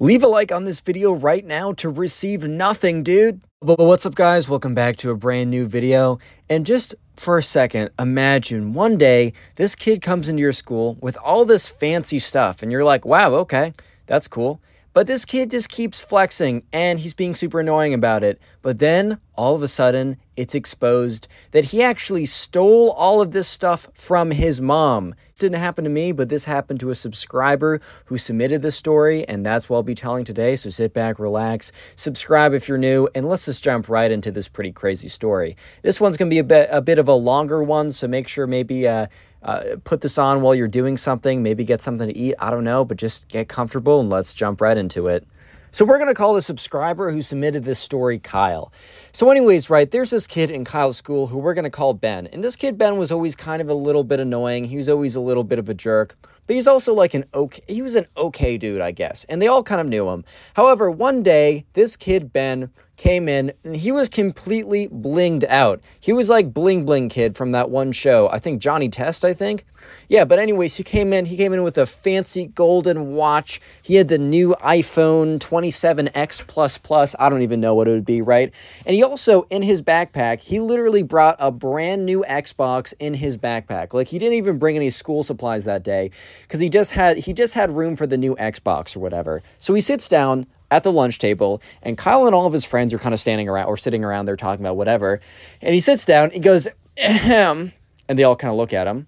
Leave a like on this video right now to receive nothing, dude. But what's up, guys? Welcome back to a brand new video. And just for a second, imagine one day this kid comes into your school with all this fancy stuff, and you're like, wow, okay, that's cool. But this kid just keeps flexing and he's being super annoying about it. But then all of a sudden, it's exposed that he actually stole all of this stuff from his mom. Didn't happen to me, but this happened to a subscriber who submitted this story, and that's what I'll be telling today. So sit back, relax, subscribe if you're new, and let's just jump right into this pretty crazy story. This one's going to be a bit, a bit of a longer one, so make sure maybe uh, uh, put this on while you're doing something, maybe get something to eat. I don't know, but just get comfortable and let's jump right into it. So we're going to call the subscriber who submitted this story Kyle. So anyways, right, there's this kid in Kyle's school who we're going to call Ben. And this kid Ben was always kind of a little bit annoying. He was always a little bit of a jerk. But he's also like an okay he was an okay dude, I guess. And they all kind of knew him. However, one day this kid Ben came in and he was completely blinged out. He was like bling bling kid from that one show. I think Johnny Test, I think. Yeah, but anyways, he came in, he came in with a fancy golden watch. He had the new iPhone 27X Plus Plus. I don't even know what it would be, right? And he also in his backpack, he literally brought a brand new Xbox in his backpack. Like he didn't even bring any school supplies that day cuz he just had he just had room for the new Xbox or whatever. So he sits down at the lunch table, and Kyle and all of his friends are kind of standing around or sitting around there talking about whatever. And he sits down, he goes, Ahem, and they all kind of look at him.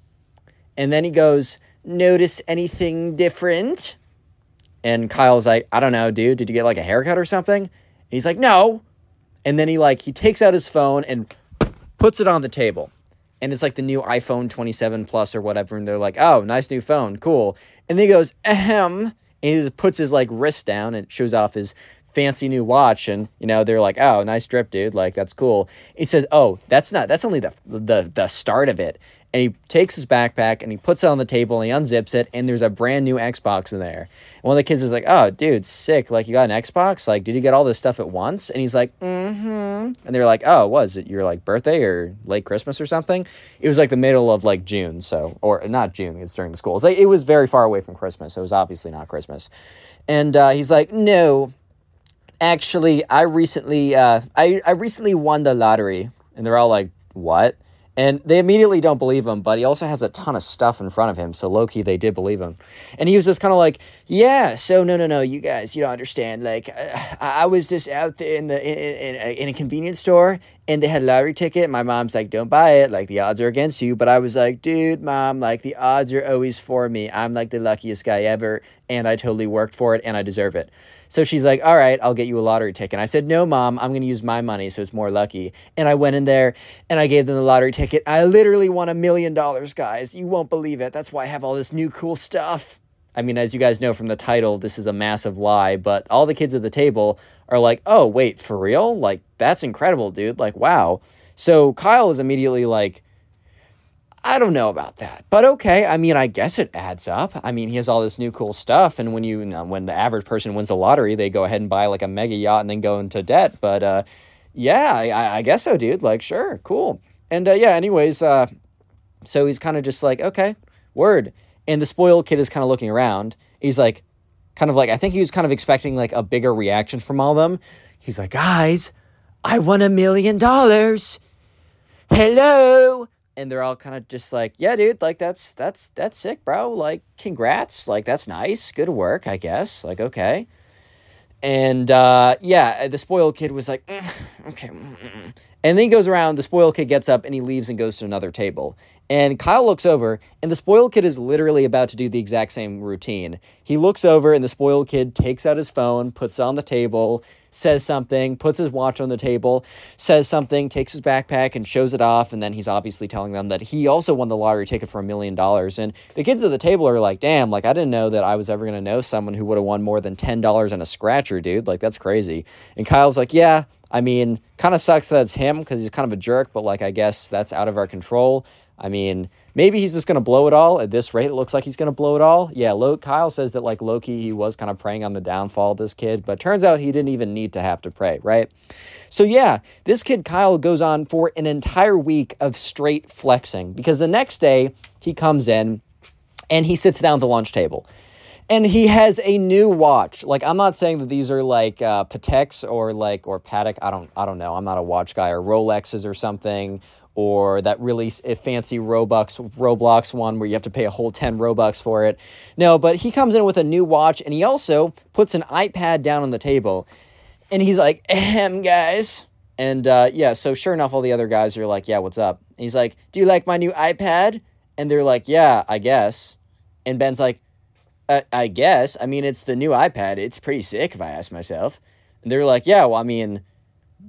And then he goes, Notice anything different? And Kyle's like, I don't know, dude. Did you get like a haircut or something? And he's like, No. And then he like he takes out his phone and puts it on the table. And it's like the new iPhone 27 Plus or whatever. And they're like, oh, nice new phone. Cool. And then he goes, ahem and he puts his like wrist down and shows off his fancy new watch and you know they're like oh nice drip dude. Like that's cool. He says oh that's not that's only the the the start of it and he takes his backpack and he puts it on the table and he unzips it and there's a brand new xbox in there. And one of the kids is like oh dude sick. Like you got an xbox? Like did you get all this stuff at once? And he's like mm-hmm. And they're like oh was it your like birthday or late christmas or something? It was like the middle of like june so or not june it's during the school. Like, it was very far away from christmas so it was obviously not christmas. And uh, he's like no. Actually i recently uh, I, I recently won the lottery. And they're all like what and they immediately don't believe him, but he also has a ton of stuff in front of him. So Loki, they did believe him. And he was just kind of like, yeah, so no, no, no, you guys, you don't understand. Like, uh, I was just out there in the in, in, in a convenience store and they had a lottery ticket. My mom's like, don't buy it. Like, the odds are against you. But I was like, dude, mom, like, the odds are always for me. I'm like the luckiest guy ever. And I totally worked for it and I deserve it. So she's like, all right, I'll get you a lottery ticket. And I said, no, mom, I'm going to use my money so it's more lucky. And I went in there and I gave them the lottery ticket. I literally won a million dollars, guys. You won't believe it. That's why I have all this new cool stuff. I mean, as you guys know from the title, this is a massive lie, but all the kids at the table are like, oh, wait, for real? Like, that's incredible, dude. Like, wow. So Kyle is immediately like, I don't know about that, but okay. I mean, I guess it adds up. I mean, he has all this new cool stuff, and when you, when the average person wins the lottery, they go ahead and buy like a mega yacht and then go into debt. But uh, yeah, I, I guess so, dude. Like, sure, cool. And uh, yeah, anyways, uh, so he's kind of just like, okay, word. And the spoiled kid is kind of looking around. He's like, kind of like, I think he was kind of expecting like a bigger reaction from all of them. He's like, guys, I won a million dollars. Hello. And they're all kind of just like, yeah, dude, like that's that's that's sick, bro. Like, congrats. Like, that's nice. Good work, I guess. Like, okay. And uh, yeah, the spoiled kid was like, mm, okay. Mm, mm. And then he goes around, the spoiled kid gets up and he leaves and goes to another table. And Kyle looks over, and the spoiled kid is literally about to do the exact same routine. He looks over, and the spoiled kid takes out his phone, puts it on the table, says something, puts his watch on the table, says something, takes his backpack, and shows it off. And then he's obviously telling them that he also won the lottery ticket for a million dollars. And the kids at the table are like, damn, like, I didn't know that I was ever going to know someone who would have won more than $10 in a scratcher, dude. Like, that's crazy. And Kyle's like, yeah, I mean, kind of sucks that it's him because he's kind of a jerk, but like, I guess that's out of our control. I mean, maybe he's just going to blow it all. At this rate, it looks like he's going to blow it all. Yeah, Lo- Kyle says that, like, Loki, he was kind of praying on the downfall of this kid, but turns out he didn't even need to have to pray, right? So, yeah, this kid, Kyle, goes on for an entire week of straight flexing because the next day he comes in and he sits down at the lunch table. and he has a new watch. Like I'm not saying that these are like uh, Pateks or like or Patek. I don't I don't know. I'm not a watch guy or Rolexes or something or that really fancy Robux Roblox one where you have to pay a whole 10 Robux for it. No, but he comes in with a new watch and he also puts an iPad down on the table. And he's like, "Ahem, guys." And uh, yeah, so sure enough, all the other guys are like, "Yeah, what's up?" And he's like, "Do you like my new iPad?" And they're like, "Yeah, I guess." And Ben's like, I, I guess. I mean, it's the new iPad. It's pretty sick, if I ask myself. And they're like, yeah, well, I mean,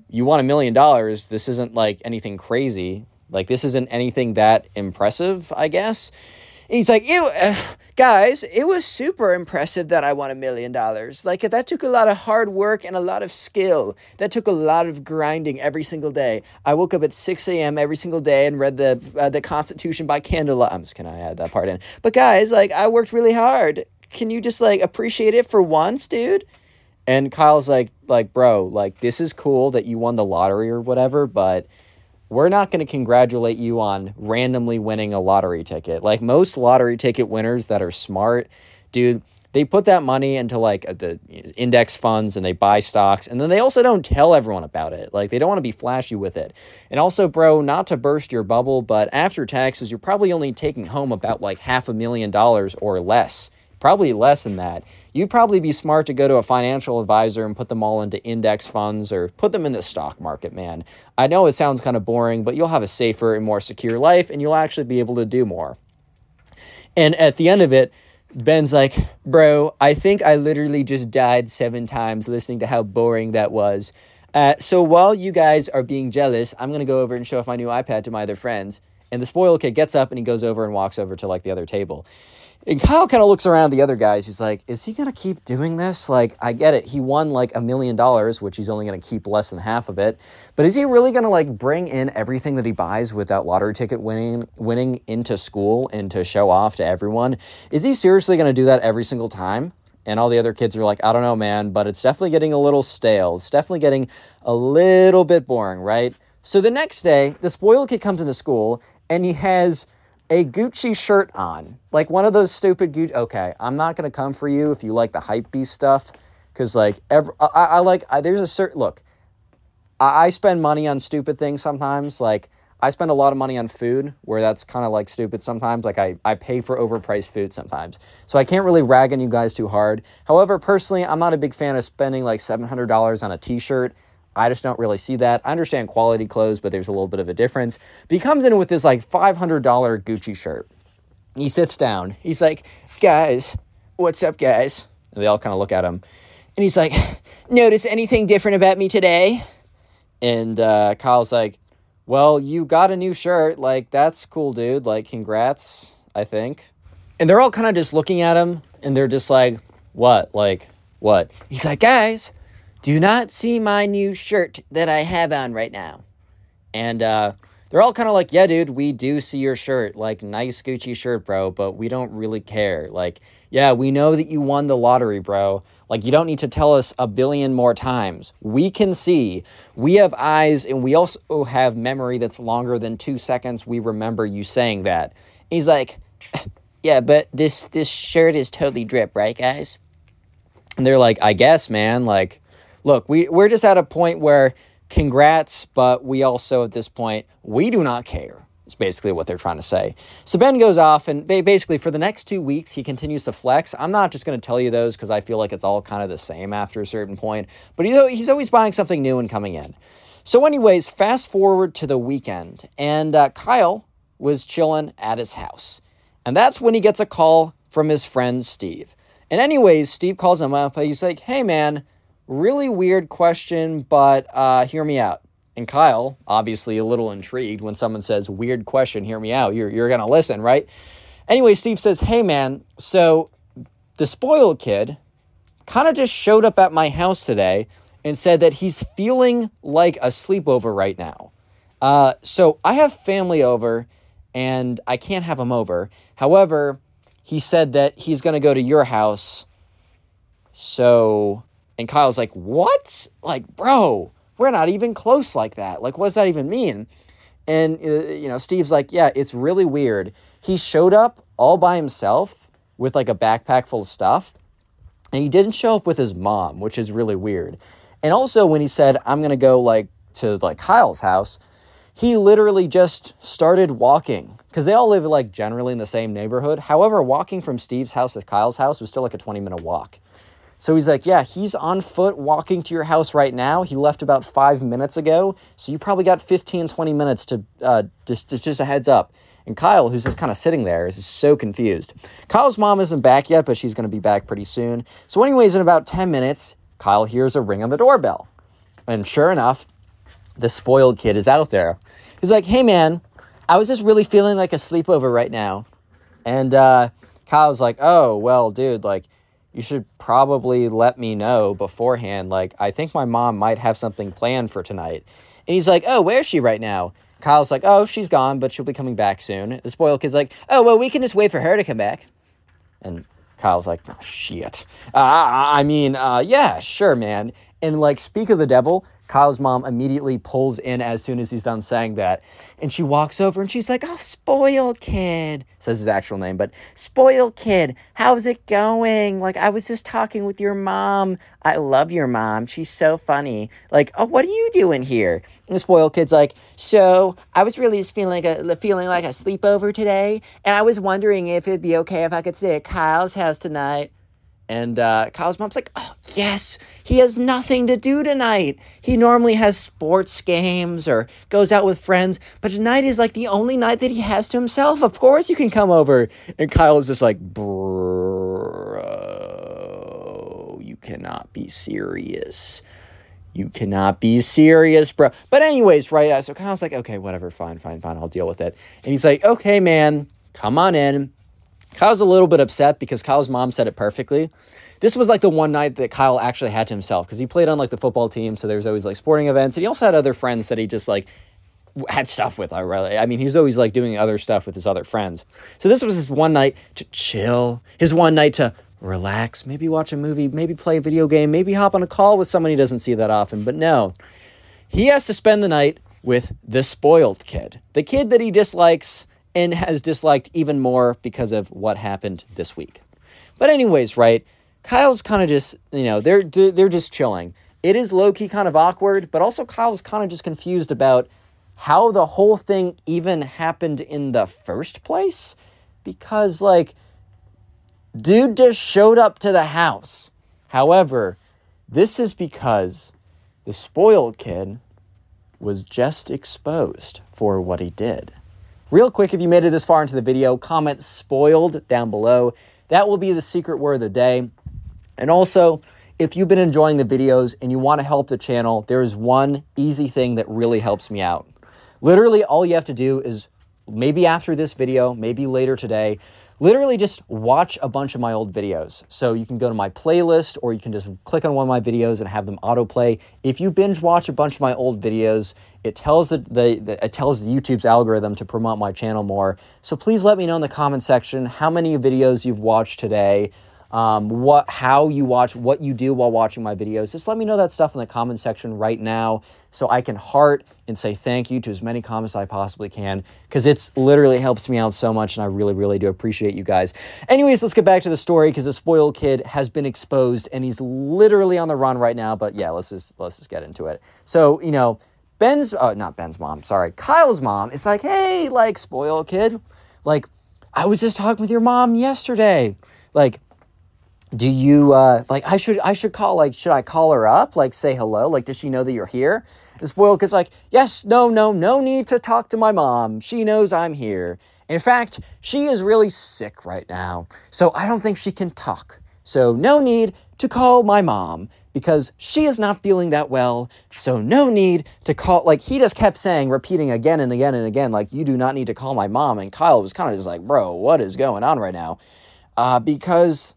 you want a million dollars. This isn't like anything crazy. Like, this isn't anything that impressive, I guess. And he's like, "You uh, guys, it was super impressive that I won a million dollars. Like that took a lot of hard work and a lot of skill. That took a lot of grinding every single day. I woke up at six a.m. every single day and read the uh, the Constitution by candlelight. I'm just gonna add that part in. But guys, like I worked really hard. Can you just like appreciate it for once, dude?" And Kyle's like, like, bro, like this is cool that you won the lottery or whatever, but we're not going to congratulate you on randomly winning a lottery ticket. Like most lottery ticket winners that are smart, dude, they put that money into like uh, the index funds and they buy stocks and then they also don't tell everyone about it. Like they don't want to be flashy with it. And also, bro, not to burst your bubble, but after taxes, you're probably only taking home about like half a million dollars or less. Probably less than that you'd probably be smart to go to a financial advisor and put them all into index funds or put them in the stock market, man. I know it sounds kind of boring, but you'll have a safer and more secure life and you'll actually be able to do more. And at the end of it, Ben's like, Bro, I think I literally just died seven times listening to how boring that was. Uh, so while you guys are being jealous, I'm going to go over and show off my new iPad to my other friends. And the spoiled kid gets up and he goes over and walks over to like the other table. And Kyle kind of looks around the other guys. He's like, is he going to keep doing this? Like, I get it. He won like a million dollars, which he's only going to keep less than half of it. But is he really going to like bring in everything that he buys with that lottery ticket winning winning into school and to show off to everyone? Is he seriously going to do that every single time? And all the other kids are like, I don't know, man, but it's definitely getting a little stale. It's definitely getting a little bit boring, right? So the next day, the spoiled kid comes into school and he has a Gucci shirt on, like one of those stupid Gucci. Okay, I'm not gonna come for you if you like the hypebeast stuff, because like every I, I like I, there's a certain look. I, I spend money on stupid things sometimes. Like I spend a lot of money on food, where that's kind of like stupid sometimes. Like I I pay for overpriced food sometimes, so I can't really rag on you guys too hard. However, personally, I'm not a big fan of spending like seven hundred dollars on a T-shirt I just don't really see that. I understand quality clothes, but there's a little bit of a difference. But he comes in with this like $500 Gucci shirt. He sits down. He's like, guys, what's up, guys? And they all kind of look at him. And he's like, notice anything different about me today? And uh, Kyle's like, well, you got a new shirt. Like, that's cool, dude. Like, congrats, I think. And they're all kind of just looking at him and they're just like, what? Like, what? He's like, guys, do not see my new shirt that I have on right now. And uh, they're all kind of like, yeah, dude, we do see your shirt. Like, nice Gucci shirt, bro, but we don't really care. Like, yeah, we know that you won the lottery, bro. Like, you don't need to tell us a billion more times. We can see. We have eyes, and we also have memory that's longer than two seconds. We remember you saying that. He's like, yeah, but this this shirt is totally drip, right, guys? And they're like, I guess, man. Like, look, we, we're just at a point where congrats, but we also at this point, we do not care. It's basically what they're trying to say. So Ben goes off, and basically for the next two weeks, he continues to flex. I'm not just going to tell you those because I feel like it's all kind of the same after a certain point, but he's always buying something new and coming in. So, anyways, fast forward to the weekend, and uh, Kyle was chilling at his house. And that's when he gets a call from his friend Steve. And, anyways, Steve calls him up. And he's like, hey, man, Really weird question, but uh, hear me out. And Kyle, obviously a little intrigued when someone says, weird question, hear me out. You're, you're going to listen, right? Anyway, Steve says, hey, man, so the spoiled kid kind of just showed up at my house today and said that he's feeling like a sleepover right now. Uh, so I have family over and I can't have him over. However, he said that he's going to go to your house. So and Kyle's like, What? Like, bro, we're not even close like that. Like, what does that even mean? And, uh, you know, Steve's like, Yeah, it's really weird. He showed up all by himself with like a backpack full of stuff. And he didn't show up with his mom, which is really weird. And also when he said, I'm going to go like to like Kyle's house, he literally just started walking because they all live like generally in the same neighborhood. However, walking from Steve's house to Kyle's house was still like a 20 minute walk. So he's like, Yeah, he's on foot walking to your house right now. He left about five minutes ago. So you probably got 15, 20 minutes to uh, just, just, just a heads up. And Kyle, who's just kind of sitting there, is so confused. Kyle's mom isn't back yet, but she's going to be back pretty soon. So, anyways, in about 10 minutes, Kyle hears a ring on the doorbell. And sure enough, the spoiled kid is out there. He's like, Hey, man, I was just really feeling like a sleepover right now. And uh, Kyle's like, Oh, well, dude, like, you should probably let me know beforehand. Like, I think my mom might have something planned for tonight. And he's like, Oh, where's she right now? Kyle's like, Oh, she's gone, but she'll be coming back soon. The spoiled kid's like, Oh, well, we can just wait for her to come back. And Kyle's like, oh, Shit. Uh, I mean, uh, yeah, sure, man. And like, speak of the devil, Kyle's mom immediately pulls in as soon as he's done saying that. And she walks over and she's like, Oh, spoiled kid, says his actual name, but spoiled kid, how's it going? Like, I was just talking with your mom. I love your mom. She's so funny. Like, oh, what are you doing here? And the spoiled kid's like, So I was really just feeling like a feeling like a sleepover today, and I was wondering if it'd be okay if I could stay at Kyle's house tonight. And uh, Kyle's mom's like, oh, yes, he has nothing to do tonight. He normally has sports games or goes out with friends, but tonight is like the only night that he has to himself. Of course, you can come over. And Kyle is just like, bro, you cannot be serious. You cannot be serious, bro. But, anyways, right? So Kyle's like, okay, whatever, fine, fine, fine, I'll deal with it. And he's like, okay, man, come on in Kyle's a little bit upset because Kyle's mom said it perfectly. This was like the one night that Kyle actually had to himself because he played on like the football team, so there was always like sporting events, and he also had other friends that he just like had stuff with. I really, I mean, he was always like doing other stuff with his other friends. So this was his one night to chill, his one night to relax, maybe watch a movie, maybe play a video game, maybe hop on a call with someone he doesn't see that often. But no, he has to spend the night with the spoiled kid, the kid that he dislikes and has disliked even more because of what happened this week. But anyways, right? Kyle's kind of just, you know, they're they're just chilling. It is low key kind of awkward, but also Kyle's kind of just confused about how the whole thing even happened in the first place because like dude just showed up to the house. However, this is because the spoiled kid was just exposed for what he did. Real quick, if you made it this far into the video, comment spoiled down below. That will be the secret word of the day. And also, if you've been enjoying the videos and you want to help the channel, there is one easy thing that really helps me out. Literally, all you have to do is maybe after this video, maybe later today, literally just watch a bunch of my old videos. So you can go to my playlist or you can just click on one of my videos and have them autoplay. If you binge watch a bunch of my old videos, it tells the, the, it tells YouTube's algorithm to promote my channel more. So please let me know in the comment section how many videos you've watched today um, what, how you watch, what you do while watching my videos. Just let me know that stuff in the comment section right now so I can heart and say thank you to as many comments I possibly can because it's literally helps me out so much and I really, really do appreciate you guys. Anyways, let's get back to the story because the spoiled kid has been exposed and he's literally on the run right now. But yeah, let's just let's just get into it. So, you know, Ben's uh, not Ben's mom, sorry, Kyle's mom is like, hey, like spoiled kid, like I was just talking with your mom yesterday. Like, do you uh like i should i should call like should i call her up? Like say hello? Like does she know that you're here? And spoiled kid's like yes no no no need to talk to my mom. She knows i'm here. In fact she is really sick right now so i don't think she can talk. So no need to call my mom because she is not feeling that well. So no need to call like he just kept saying repeating again and again and again like you do not need to call my mom. And kyle was kind of just like bro what is going on right now? Uh because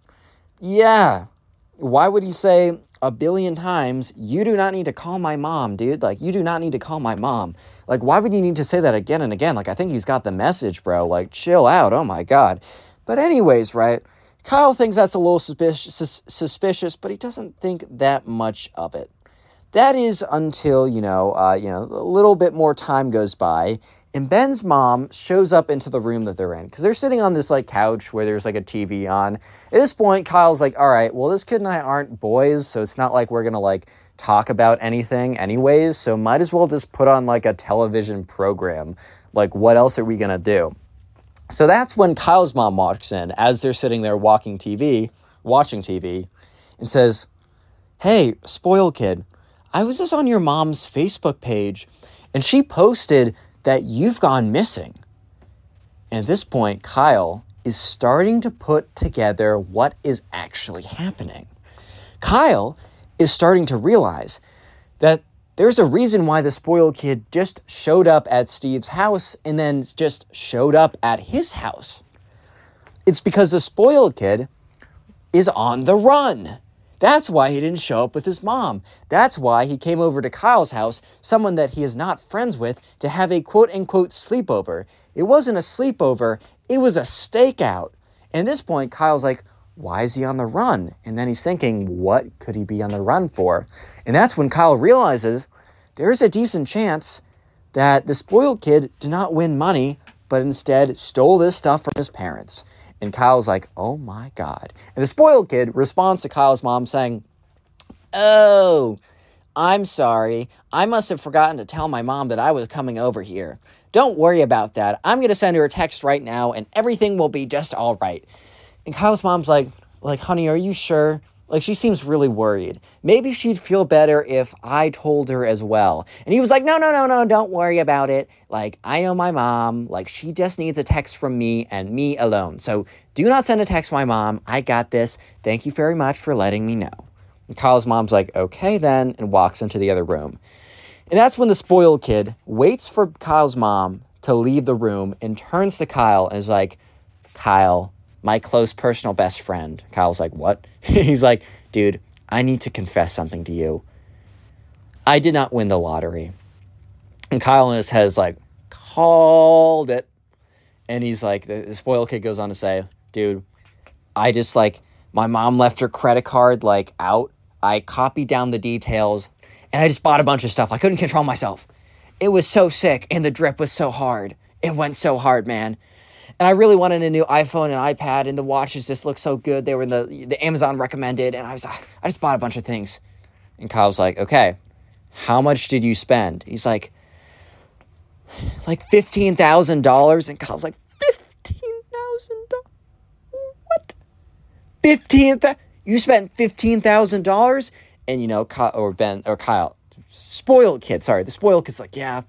yeah. Why would he say a billion times, you do not need to call my mom, dude? Like, you do not need to call my mom. Like, why would you need to say that again and again? Like, I think he's got the message, bro. Like, chill out. Oh my God. But, anyways, right? Kyle thinks that's a little suspicious, but he doesn't think that much of it. That is until, you know, uh, you know, a little bit more time goes by And Ben's mom shows up into the room that they're in because they're sitting on this like couch where there's like a TV on. At this point, Kyle's like, all right, well, this kid and I aren't boys, so it's not like we're gonna like talk about anything anyways, so might as well just put on like a television program. Like, what else are we gonna do? So that's when Kyle's mom walks in as they're sitting there walking TV, watching TV, and says, Hey, spoiled kid, I was just on your mom's Facebook page and she posted that you've gone missing. And at this point, Kyle is starting to put together what is actually happening. Kyle is starting to realize that there's a reason why the spoiled kid just showed up at Steve's house and then just showed up at his house. It's because the spoiled kid is on the run. That's why he didn't show up with his mom. That's why he came over to Kyle's house, someone that he is not friends with, to have a quote unquote sleepover. It wasn't a sleepover, it was a stakeout. And at this point, Kyle's like, why is he on the run? And then he's thinking, what could he be on the run for? And that's when Kyle realizes there's a decent chance that the spoiled kid did not win money, but instead stole this stuff from his parents. And Kyle's like, oh my God. And the spoiled kid responds to Kyle's mom saying, oh, I'm sorry. I must have forgotten to tell my mom that I was coming over here. Don't worry about that. I'm going to send her a text right now and everything will be just all right. And Kyle's mom's like, like, honey, are you sure? Like, she seems really worried. Maybe she'd feel better if I told her as well. And he was like, no, no, no, no, don't worry about it. Like, I know my mom. Like, she just needs a text from me and me alone. So do not send a text to my mom. I got this. Thank you very much for letting me know. And Kyle's mom's like, okay then, and walks into the other room. And that's when the spoiled kid waits for Kyle's mom to leave the room and turns to Kyle and is like, Kyle, my close personal best friend. Kyle's like, What? He's like, Dude, I need to confess something to you. I did not win the lottery. And Kyle in his head is like, Called it. And he's like, The, the spoiled kid goes on to say, Dude, I just like, my mom left her credit card like out. I copied down the details and I just bought a bunch of stuff. I couldn't control myself. It was so sick and the drip was so hard. It went so hard, man. And I really wanted a new iPhone and iPad, and the watches just looked so good. They were in the the Amazon recommended, and I was I just bought a bunch of things. And Kyle's like, okay, how much did you spend? He's like, like fifteen thousand dollars, and Kyle's like, fifteen thousand dollars? What? Fifteen? You spent fifteen thousand dollars? And you know, Kyle, or Ben or Kyle, spoiled kid. Sorry, the spoiled kid's like, yeah,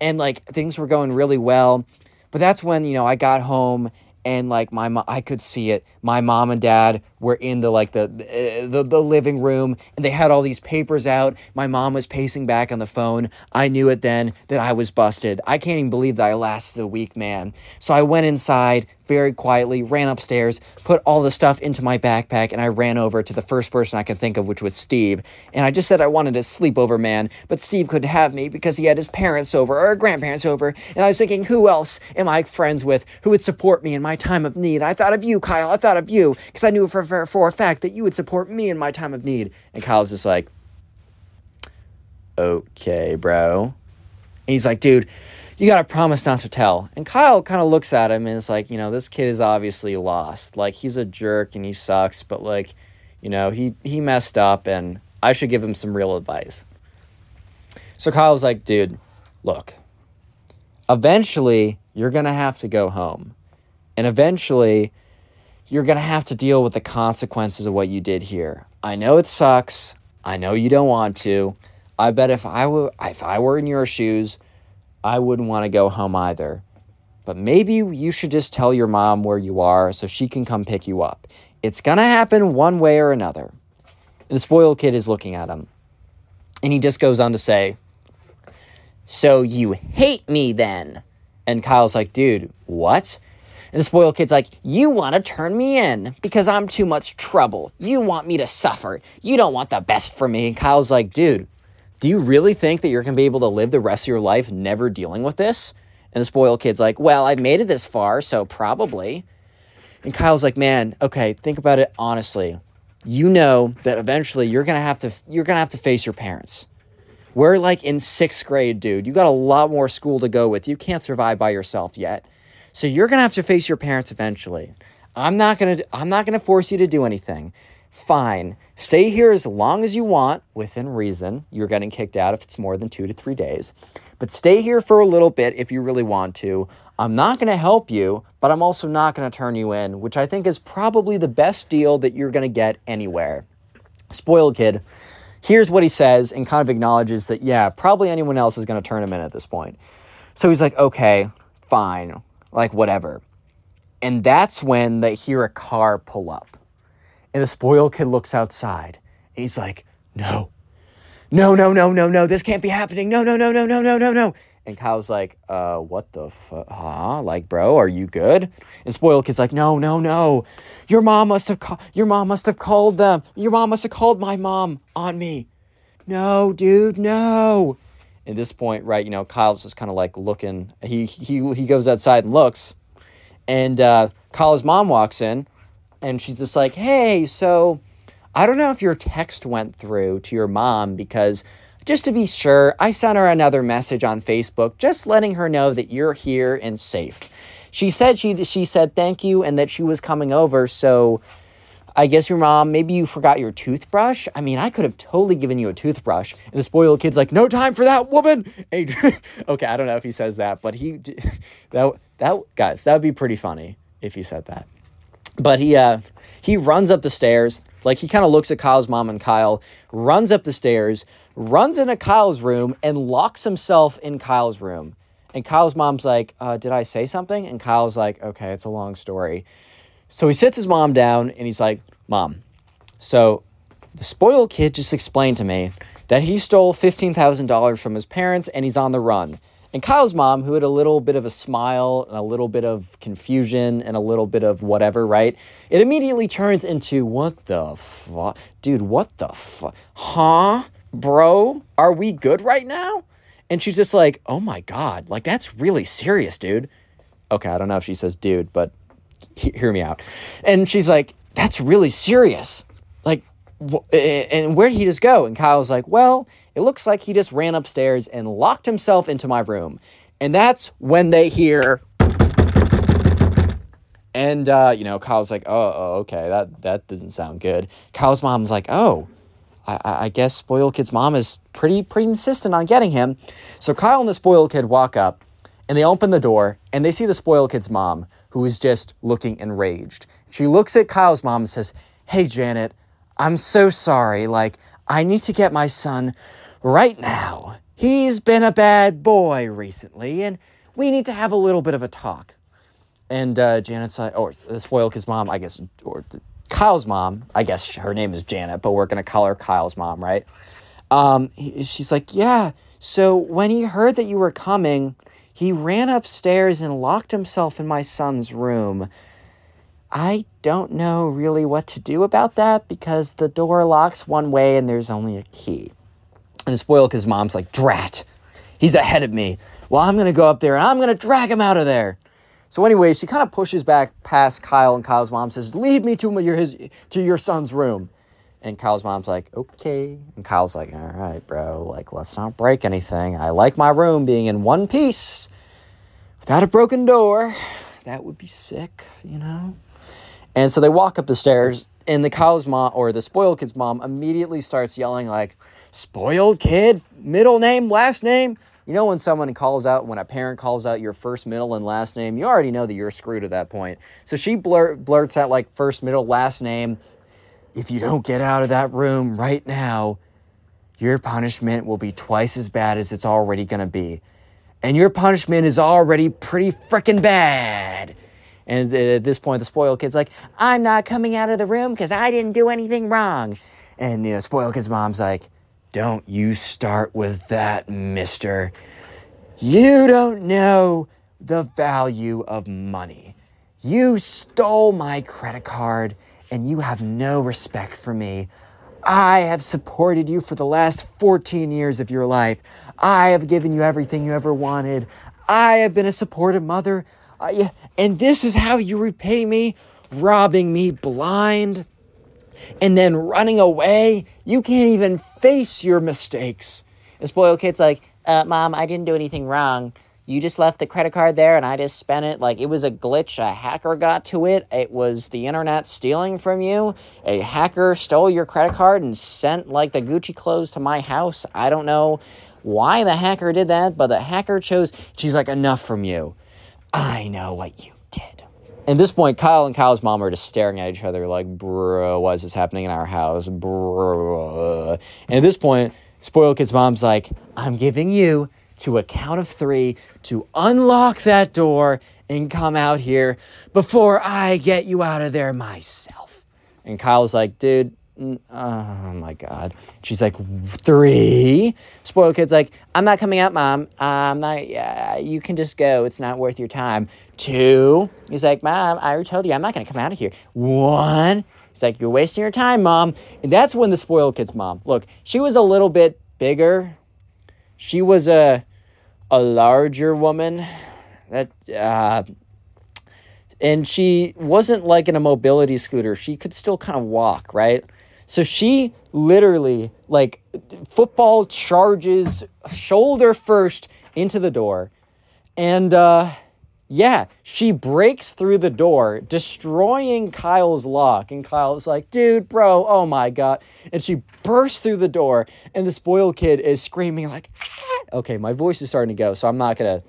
and like things were going really well but that's when, you know, I got home and like my mom, I could see it. My mom and dad were in the like the, the the living room and they had all these papers out. My mom was pacing back on the phone. I knew it then that I was busted. I can't even believe that I lasted a week, man. So I went inside, very quietly, ran upstairs, put all the stuff into my backpack, and I ran over to the first person I could think of, which was Steve. And I just said I wanted a sleepover man, but Steve couldn't have me because he had his parents over or grandparents over. And I was thinking, who else am I friends with who would support me in my time of need? I thought of you, Kyle. I thought of you because I knew for, for, for a fact that you would support me in my time of need. And Kyle's just like, okay, bro. And he's like, dude, you got to promise not to tell. And Kyle kind of looks at him and is like, you know, this kid is obviously lost. Like, he's a jerk and he sucks, but like, you know, he, he messed up and I should give him some real advice. So Kyle's like, dude, look, eventually you're going to have to go home. And eventually you're going to have to deal with the consequences of what you did here. I know it sucks. I know you don't want to. I bet if I were if I were in your shoes, I wouldn't want to go home either. But maybe you should just tell your mom where you are so she can come pick you up. It's going to happen one way or another. And the spoiled kid is looking at him. And he just goes on to say, So you hate me then? And Kyle's like, Dude, what? And the spoiled kid's like, You want to turn me in because I'm too much trouble. You want me to suffer. You don't want the best for me. And Kyle's like, Dude, do you really think that you're going to be able to live the rest of your life never dealing with this? And the spoiled kid's like, well, I've made it this far, so probably. And Kyle's like, man, okay, think about it honestly. You know that eventually you're gonna have to you're gonna have to face your parents. We're like in sixth grade, dude. You got a lot more school to go with. You can't survive by yourself yet. So you're gonna have to face your parents eventually. I'm not gonna I'm not gonna force you to do anything. Fine. Stay here as long as you want, within reason. You're getting kicked out if it's more than two to three days. But stay here for a little bit if you really want to. I'm not going to help you, but I'm also not going to turn you in, which I think is probably the best deal that you're going to get anywhere. Spoiled kid. Here's what he says and kind of acknowledges that, yeah, probably anyone else is going to turn him in at this point. So he's like, okay, fine, like whatever. And that's when they hear a car pull up. And the spoiled kid looks outside and he's like, no, no, no, no, no, no, this can't be happening. No, no, no, no, no, no, no, no. And Kyle's like, uh, what the fuck? Huh? Like, bro, are you good? And spoiled kid's like, no, no, no. Your mom must have called. Your mom must have called them. Your mom must have called my mom on me. No, dude, no. At this point, right, you know, Kyle's just kind of like looking. He he he goes outside and looks, and uh, Kyle's mom walks in, and she's just like, hey, so I don't know if your text went through to your mom because just to be sure, I sent her another message on Facebook just letting her know that you're here and safe. She said she she said thank you and that she was coming over, so I guess your mom, maybe you forgot your toothbrush. I mean, I could have totally given you a toothbrush. And the spoiled kid's like, no time for that woman. okay, I don't know if he says that, but he, that, that, guys, that would be pretty funny if he said that. But he, uh, he runs up the stairs. Like he kind of looks at Kyle's mom and Kyle, runs up the stairs, runs into Kyle's room, and locks himself in Kyle's room. And Kyle's mom's like, uh, Did I say something? And Kyle's like, Okay, it's a long story. So he sits his mom down and he's like, Mom, so the spoiled kid just explained to me that he stole $15,000 from his parents and he's on the run. And Kyle's mom, who had a little bit of a smile and a little bit of confusion and a little bit of whatever, right? It immediately turns into, what the fuck? Dude, what the fuck? Huh? Bro, are we good right now? And she's just like, oh my God, like that's really serious, dude. Okay, I don't know if she says dude, but he- hear me out. And she's like, that's really serious. Like, wh- and where did he just go? And Kyle's like, well, it looks like he just ran upstairs and locked himself into my room. And that's when they hear. And, uh, you know, Kyle's like, oh, oh, okay, that, that doesn't sound good. Kyle's mom's like, oh, I, I guess spoiled kid's mom is pretty, pretty insistent on getting him. So Kyle and the spoiled kid walk up and they open the door and they see the spoiled kid's mom, who is just looking enraged. She looks at Kyle's mom and says, Hey, Janet, I'm so sorry. Like, I need to get my son right now. He's been a bad boy recently, and we need to have a little bit of a talk. And uh, Janet's like, or the spoiled kid's mom, I guess, or Kyle's mom, I guess her name is Janet, but we're going to call her Kyle's mom, right? Um, he, she's like, yeah. So when he heard that you were coming, he ran upstairs and locked himself in my son's room. I don't know really what to do about that because the door locks one way and there's only a key. And it's spoiled because mom's like, drat, he's ahead of me. Well, I'm going to go up there and I'm going to drag him out of there. So anyway, she kind of pushes back past Kyle and Kyle's mom says, lead me to your, his, to your son's room. And Kyle's mom's like, okay. And Kyle's like, all right, bro, like, let's not break anything. I like my room being in one piece without a broken door. That would be sick, you know? And so they walk up the stairs, and the Kyle's mom, or the spoiled kid's mom, immediately starts yelling, like, spoiled kid, middle name, last name. You know, when someone calls out, when a parent calls out your first, middle, and last name, you already know that you're screwed at that point. So she blur- blurts out, like, first, middle, last name. If you don't get out of that room right now, your punishment will be twice as bad as it's already going to be. And your punishment is already pretty freaking bad. And uh, at this point, the spoiled kid's like, I'm not coming out of the room because I didn't do anything wrong. And, you know, spoiled kid's mom's like, Don't you start with that, mister. You don't know the value of money. You stole my credit card and you have no respect for me. I have supported you for the last 14 years of your life. I have given you everything you ever wanted. I have been a supportive mother. Uh, and this is how you repay me, robbing me blind and then running away. You can't even face your mistakes. And spoiled kid's like, uh, Mom, I didn't do anything wrong. You just left the credit card there and I just spent it. Like it was a glitch. A hacker got to it. It was the internet stealing from you. A hacker stole your credit card and sent like the Gucci clothes to my house. I don't know why the hacker did that, but the hacker chose. She's like, enough from you. I know what you did. At this point, Kyle and Kyle's mom are just staring at each other like, bro, why is this happening in our house? Bro. And at this point, Spoiled Kid's mom's like, I'm giving you to a count of three to unlock that door and come out here before I get you out of there myself. And Kyle's like, dude, oh my God. She's like, three. Spoiled kid's like, I'm not coming out, mom. I'm not, yeah, you can just go. It's not worth your time. Two. He's like, mom, I already told you I'm not going to come out of here. One. He's like, you're wasting your time, mom. And that's when the spoiled kid's mom, look, she was a little bit bigger. She was a, a larger woman that, uh, and she wasn't like in a mobility scooter. She could still kind of walk, right? So she literally, like, football charges shoulder first into the door. And, uh, yeah, she breaks through the door, destroying Kyle's lock. And Kyle's like, dude, bro, oh my God. And she bursts through the door, and the spoiled kid is screaming, like, ah! okay, my voice is starting to go, so I'm not gonna,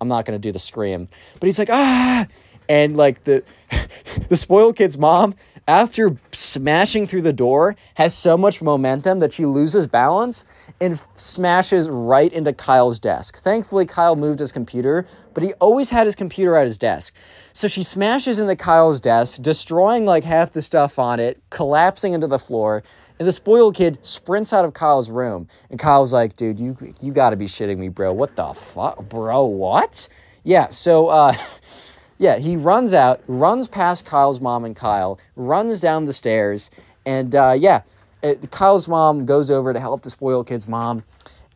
I'm not gonna do the scream. But he's like, ah, and like the, the spoiled kid's mom after smashing through the door, has so much momentum that she loses balance and smashes right into Kyle's desk. Thankfully, Kyle moved his computer, but he always had his computer at his desk. So she smashes into Kyle's desk, destroying like half the stuff on it, collapsing into the floor. And the spoiled kid sprints out of Kyle's room. And Kyle's like, dude, you you gotta be shitting me, bro. What the fuck? Bro, what? Yeah, so uh Yeah, he runs out, runs past Kyle's mom and Kyle, runs down the stairs, and uh, yeah, it, Kyle's mom goes over to help the spoiled kid's mom,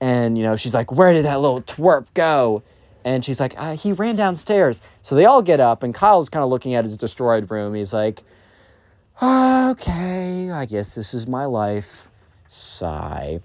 and you know she's like, "Where did that little twerp go?" And she's like, uh, "He ran downstairs." So they all get up, and Kyle's kind of looking at his destroyed room. He's like, "Okay, I guess this is my life." Sigh.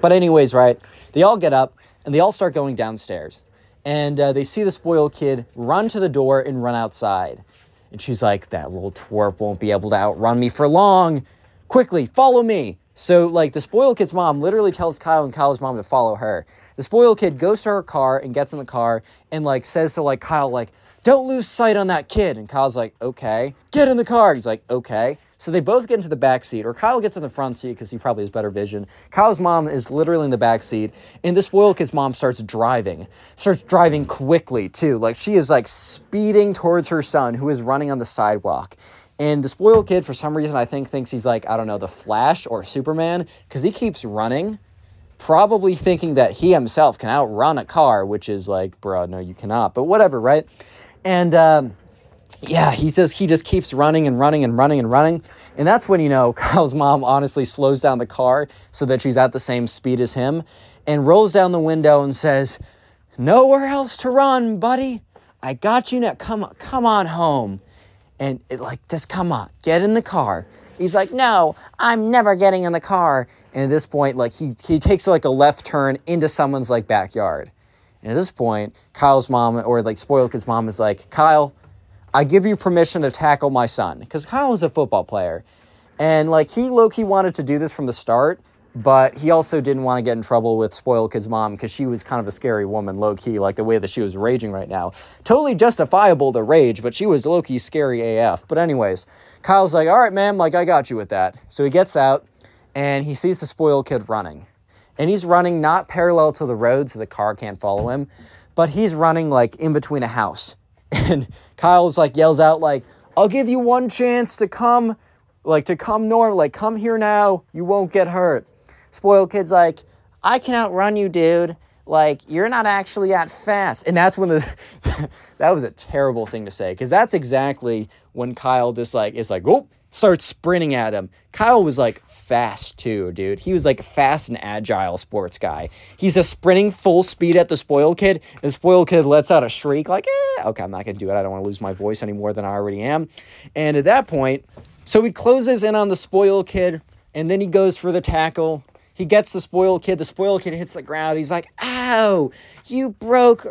But anyways, right? They all get up and they all start going downstairs and uh, they see the spoiled kid run to the door and run outside. And she's like, That little twerp won't be able to outrun me for long. Quickly, follow me. So, like, the spoiled kid's mom literally tells Kyle and Kyle's mom to follow her. The spoiled kid goes to her car and gets in the car and, like, says to, like, Kyle, like, don't lose sight on that kid. And Kyle's like, okay. Get in the car. He's like, okay. So they both get into the back seat, or Kyle gets in the front seat because he probably has better vision. Kyle's mom is literally in the back seat, and this spoiled kid's mom starts driving. Starts driving quickly, too. Like she is like speeding towards her son, who is running on the sidewalk. And the spoiled kid, for some reason, I think thinks he's like, I don't know, the Flash or Superman, because he keeps running, probably thinking that he himself can outrun a car, which is like, bro, no, you cannot. But whatever, right? And um, yeah, he says he just keeps running and running and running and running. And that's when, you know, Kyle's mom honestly slows down the car so that she's at the same speed as him and rolls down the window and says, Nowhere else to run, buddy. I got you now. Come on, come on home. And it like, just come on, get in the car. He's like, No, I'm never getting in the car. And at this point, like he he takes like a left turn into someone's like backyard. And at this point, Kyle's mom or like spoiled kid's mom is like, Kyle, I give you permission to tackle my son. Because Kyle is a football player. And like he low key wanted to do this from the start, but he also didn't want to get in trouble with spoiled kid's mom because she was kind of a scary woman, low key, like the way that she was raging right now. Totally justifiable to rage, but she was low key scary AF. But anyways, Kyle's like, all right, man, like I got you with that. So he gets out and he sees the spoiled kid running. And he's running not parallel to the road so the car can't follow him, but he's running like in between a house. And Kyle's like yells out like, "I'll give you one chance to come, like to come north, like come here now. You won't get hurt." Spoiled kid's like, "I can outrun you, dude. Like you're not actually that fast." And that's when the that was a terrible thing to say because that's exactly when Kyle just like is like, "Oh." starts sprinting at him. Kyle was like fast too, dude. He was like a fast and agile sports guy. He's a sprinting full speed at the spoiled kid, and the spoiled kid lets out a shriek like, eh, okay, I'm not gonna do it. I don't want to lose my voice any more than I already am. And at that point, so he closes in on the spoiled kid, and then he goes for the tackle. He gets the spoiled kid. The spoiled kid hits the ground. He's like, ow, you broke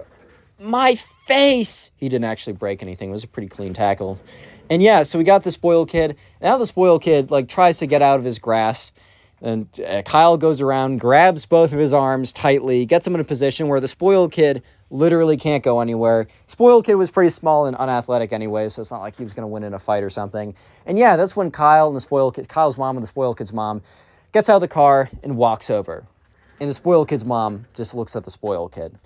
my face. He didn't actually break anything. It was a pretty clean tackle. And yeah, so we got the spoiled kid. Now the spoiled kid like tries to get out of his grasp. And uh, Kyle goes around, grabs both of his arms tightly, gets him in a position where the spoiled kid literally can't go anywhere. Spoiled kid was pretty small and unathletic anyway, so it's not like he was going to win in a fight or something. And yeah, that's when Kyle and the spoiled kid, Kyle's mom and the spoiled kid's mom, gets out of the car and walks over. And the spoiled kid's mom just looks at the spoiled kid.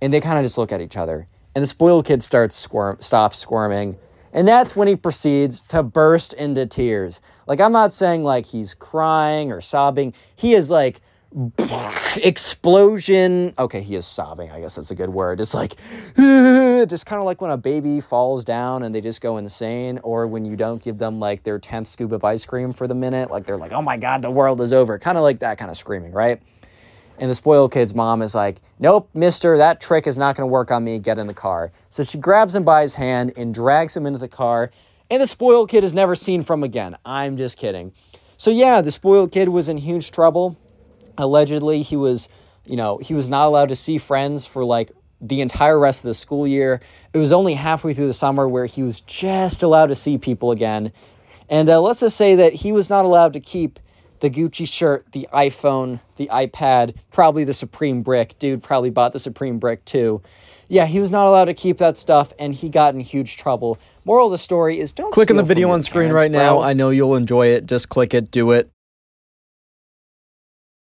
And they kind of just look at each other. And the spoiled kid starts squirm, stops squirming. And that's when he proceeds to burst into tears. Like, I'm not saying like he's crying or sobbing. He is like, explosion. Okay, he is sobbing. I guess that's a good word. It's like, just kind of like when a baby falls down and they just go insane, or when you don't give them like their 10th scoop of ice cream for the minute. Like, they're like, oh my God, the world is over. Kind of like that kind of screaming, right? And the spoiled kid's mom is like, Nope, mister, that trick is not going to work on me. Get in the car. So she grabs him by his hand and drags him into the car. And the spoiled kid is never seen from again. I'm just kidding. So, yeah, the spoiled kid was in huge trouble. Allegedly, he was, you know, he was not allowed to see friends for like the entire rest of the school year. It was only halfway through the summer where he was just allowed to see people again. And uh, let's just say that he was not allowed to keep the Gucci shirt, the iPhone, the iPad, probably the Supreme brick. Dude probably bought the Supreme brick too. Yeah, he was not allowed to keep that stuff and he got in huge trouble. Moral of the story is don't Click on the video on screen parents, right now. I know you'll enjoy it. Just click it, do it.